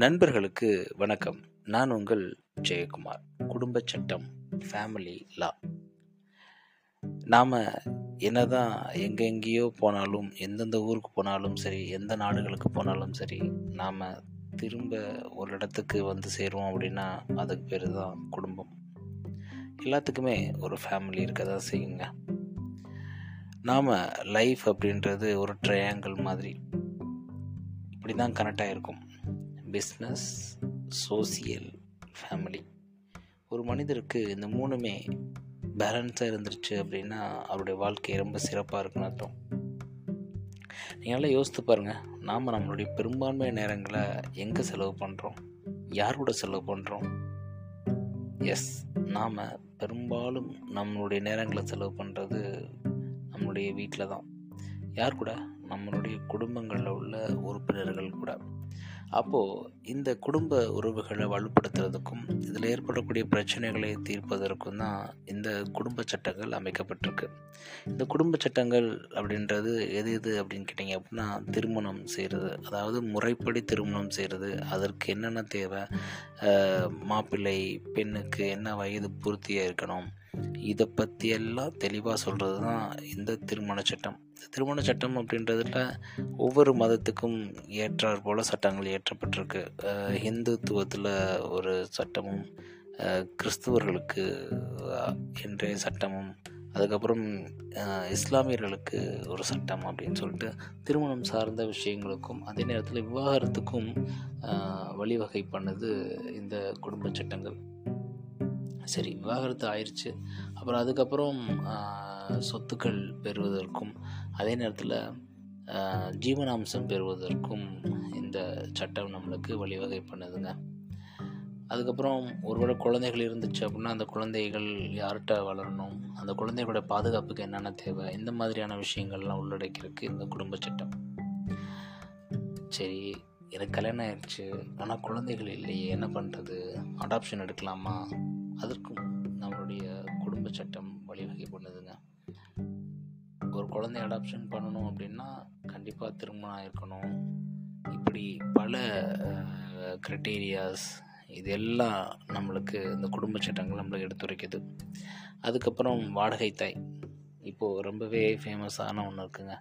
நண்பர்களுக்கு வணக்கம். நான் உங்கள் ஜெயக்குமார் குடும்ப சட்டம் ஃபேமிலி லா நாம் என்னதான் எங்கெங்கேயோ போனாலும் எந்தெந்த ஊருக்கு போனாலும் சரி எந்த நாடுகளுக்கு போனாலும் சரி நாம் திரும்ப ஒரு இடத்துக்கு வந்து சேருவோம் அப்படின்னா அதுக்கு பேர் தான் குடும்பம். எல்லாத்துக்குமே ஒரு ஃபேமிலி இருக்க தான் செய்யுங்க. நாம் லைஃப் அப்படின்றது ஒரு ட்ரையாங்கிள் மாதிரி. இப்படி தான் கனெக்ட் ஆகிருக்கும் பிஸ்னஸ் சோசியல் ஃபேமிலி ஒரு மனிதருக்கு இந்த மூணுமே பேலன்ஸாக இருந்துருச்சு அப்படின்னா அவருடைய வாழ்க்கை ரொம்ப சிறப்பாக இருக்குன்னு அர்த்தம். நீங்களாம் யோசித்து பாருங்கள் நாம் நம்மளுடைய பெரும்பான்மை நேரங்களை எங்கே செலவு பண்ணுறோம் யார் கூட செலவு பண்ணுறோம் எஸ் நாம் பெரும்பாலும் நம்மளுடைய நேரங்களை செலவு பண்ணுறது நம்மளுடைய வீட்டில் தான். யார் கூட? நம்மளுடைய குடும்பங்களில் உள்ள உறுப்பினர்கள் கூட. அப்போது இந்த குடும்ப உறவுகளை வலுப்படுத்துறதுக்கும் இதில் ஏற்படக்கூடிய பிரச்சனைகளை தீர்ப்பதற்கும் தான் இந்த குடும்ப சட்டங்கள் அமைக்கப்பட்டிருக்கு. இந்த குடும்ப சட்டங்கள் அப்படின்றது எது எது அப்படின்னு கேட்டிங்க அப்படின்னா திருமணம் செய்கிறது அதாவது முறைப்படி திருமணம் செய்கிறது அதற்கு என்னென்ன தேவை? மாப்பிள்ளை பெண்ணுக்கு என்ன வயது பூர்த்தியாக இருக்கணும்? இதை பற்றி எல்லாம் தெளிவாக சொல்கிறது தான் இந்த திருமண சட்டம். திருமண சட்டம் அப்படின்றதுல ஒவ்வொரு மதத்துக்கும் ஏற்றாற் போல் சட்டங்கள் இயற்றப்பட்டிருக்கு. இந்துத்துவத்தில் ஒரு சட்டமும் கிறிஸ்துவர்களுக்கு என்றே சட்டமும் அதுக்கப்புறம் இஸ்லாமியர்களுக்கு ஒரு சட்டம் அப்படின்னு சொல்லிட்டு திருமணம் சார்ந்த விஷயங்களுக்கும் அதே நேரத்தில் விவாகரத்துக்கும் வழிவகை பண்ணது இந்த குடும்ப சட்டங்கள். சரி விவாகரத்து ஆயிடுச்சு அப்புறம் அதுக்கப்புறம் சொத்துக்கள் பெறுவதற்கும் அதே நேரத்தில் ஜீவனாம்சம் பெறுவதற்கும் இந்த சட்டம் நம்மளுக்கு வழிவகை பண்ணுதுங்க. அதுக்கப்புறம் ஒருவேளை குழந்தைகள் இருந்துச்சு அப்படின்னா அந்த குழந்தைகள் யார்கிட்ட வளரணும்? அந்த குழந்தைகளோட பாதுகாப்புக்கு என்னென்ன தேவை? இந்த மாதிரியான விஷயங்கள்லாம் உள்ளடக்கியிருக்கு இந்த குடும்ப சட்டம். சரி எனக்கு கல்யாணம் ஆயிடுச்சு ஆனால் குழந்தைகள் இல்லையே என்ன பண்ணுறது அடாப்ஷன் எடுக்கலாமா? அதற்கும் நம்மளுடைய குடும்ப சட்டம் வழிவகை பண்ணுதுங்க. ஒரு குழந்தை அடாப்ஷன் பண்ணணும் அப்படின்னா கண்டிப்பாக திருமணம் ஆயிருக்கணும். இப்படி பல க்ரைட்டீரியாஸ் இது எல்லாம் நம்மளுக்கு இந்த குடும்ப சட்டங்கள் நம்மளுக்கு எடுத்துரைக்குது. அதுக்கப்புறம் வாடகை தாய். இப்போது ரொம்பவே ஃபேமஸான ஒன்று இருக்குங்க.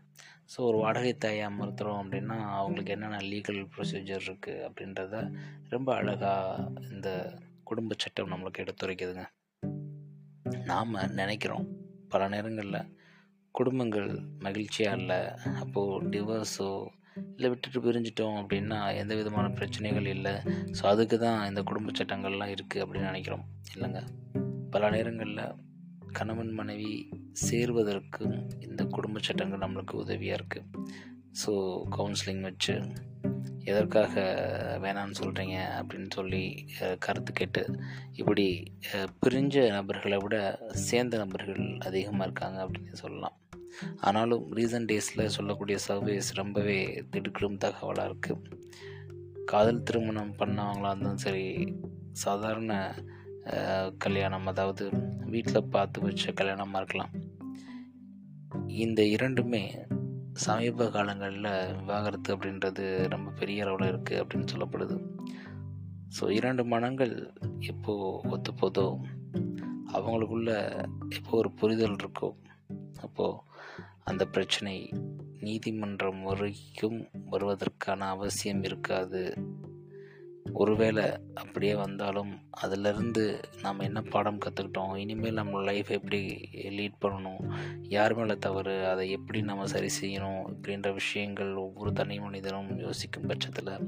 ஸோ ஒரு வாடகை தாயை அமர்த்துகிறோம் அப்படின்னா அவங்களுக்கு என்னென்ன லீகல் ப்ரொசீஜர் இருக்குது அப்படின்றத ரொம்ப அழகாக இந்த குடும்ப சட்டம் நம்மளுக்கு எடுத்துரைக்குதுங்க நாம் நினைக்கிறோம் பல நேரங்களில் குடும்பங்கள் மகிழ்ச்சியாக இல்லை அப்போது டிவோர்ஸோ இல்லை விட்டுட்டு பிரிஞ்சிட்டோம் அப்படின்னா எந்த விதமான பிரச்சனைகள் இல்லை. ஸோ அதுக்கு தான் இந்த குடும்ப சட்டங்கள்லாம் இருக்குது அப்படின்னு நினைக்கிறோம். இல்லைங்க? பல நேரங்களில் கணவன் மனைவி சேர்வதற்கும் இந்த குடும்ப சட்டங்கள் நம்மளுக்கு உதவியாக இருக்குது ஸோ கவுன்சிலிங் வச்சு எதற்காக வேணான்னு சொல்கிறீங்க அப்படின்னு சொல்லி கருத்து கேட்டு இப்படி பிரிஞ்ச நபர்களை விட சேர்ந்த நபர்கள் அதிகமாக இருக்காங்க அப்படின்னு சொல்லலாம். ஆனாலும் ரீசன்ட் டேஸில் சொல்லக்கூடிய சர்வேஸ் ரொம்பவே திடுக்கிடும் தகவலாக இருக்குது காதல் திருமணம் பண்ணவங்களாக இருந்தாலும் சரி சாதாரண கல்யாணம் அதாவது வீட்டில் பார்த்து வச்ச கல்யாணமாக இருக்கலாம். இந்த இரண்டுமே சமீப காலங்களில் விவாகரத்து அப்படின்றது ரொம்ப பெரிய அளவில் இருக்குது அப்படின்னு சொல்லப்படுது. ஸோ இரண்டு மனங்கள் எப்போ ஒத்து போதோ அவங்களுக்குள்ள எப்போ ஒரு புரிதல் இருக்கோ அப்போது அந்த பிரச்சனை நீதிமன்றம் வரைக்கும் வருவதற்கான அவசியம் இருக்காது ஒருவேளை அப்படியே வந்தாலும் அதிலிருந்து நம்ம என்ன பாடம் கற்றுக்கிட்டோம் இனிமேல் நம்ம லைஃப் எப்படி லீட் பண்ணணும்? யார் மேலே தவறு? அதை எப்படி நம்ம சரி செய்யணும்? இப்படின்ற விஷயங்கள் ஒவ்வொரு தனி மனிதனும் யோசிக்கும் பட்சத்தில்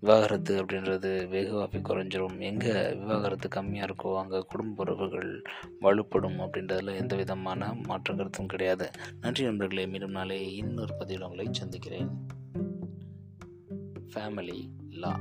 விவாகரத்து அப்படின்றது வெகுவாகி குறைஞ்சிரும். எங்கே விவாகரத்து கம்மியாக இருக்கோ அங்கே குடும்ப உறவுகள் வலுப்படும் அப்படின்றதில் எந்த விதமான மாற்ற கருத்தும் கிடையாது. நன்றி நண்பர்களே மீண்டும் நாளே இன்னொரு பதிவில் உங்களை சந்திக்கிறேன். ஃபேமிலி லா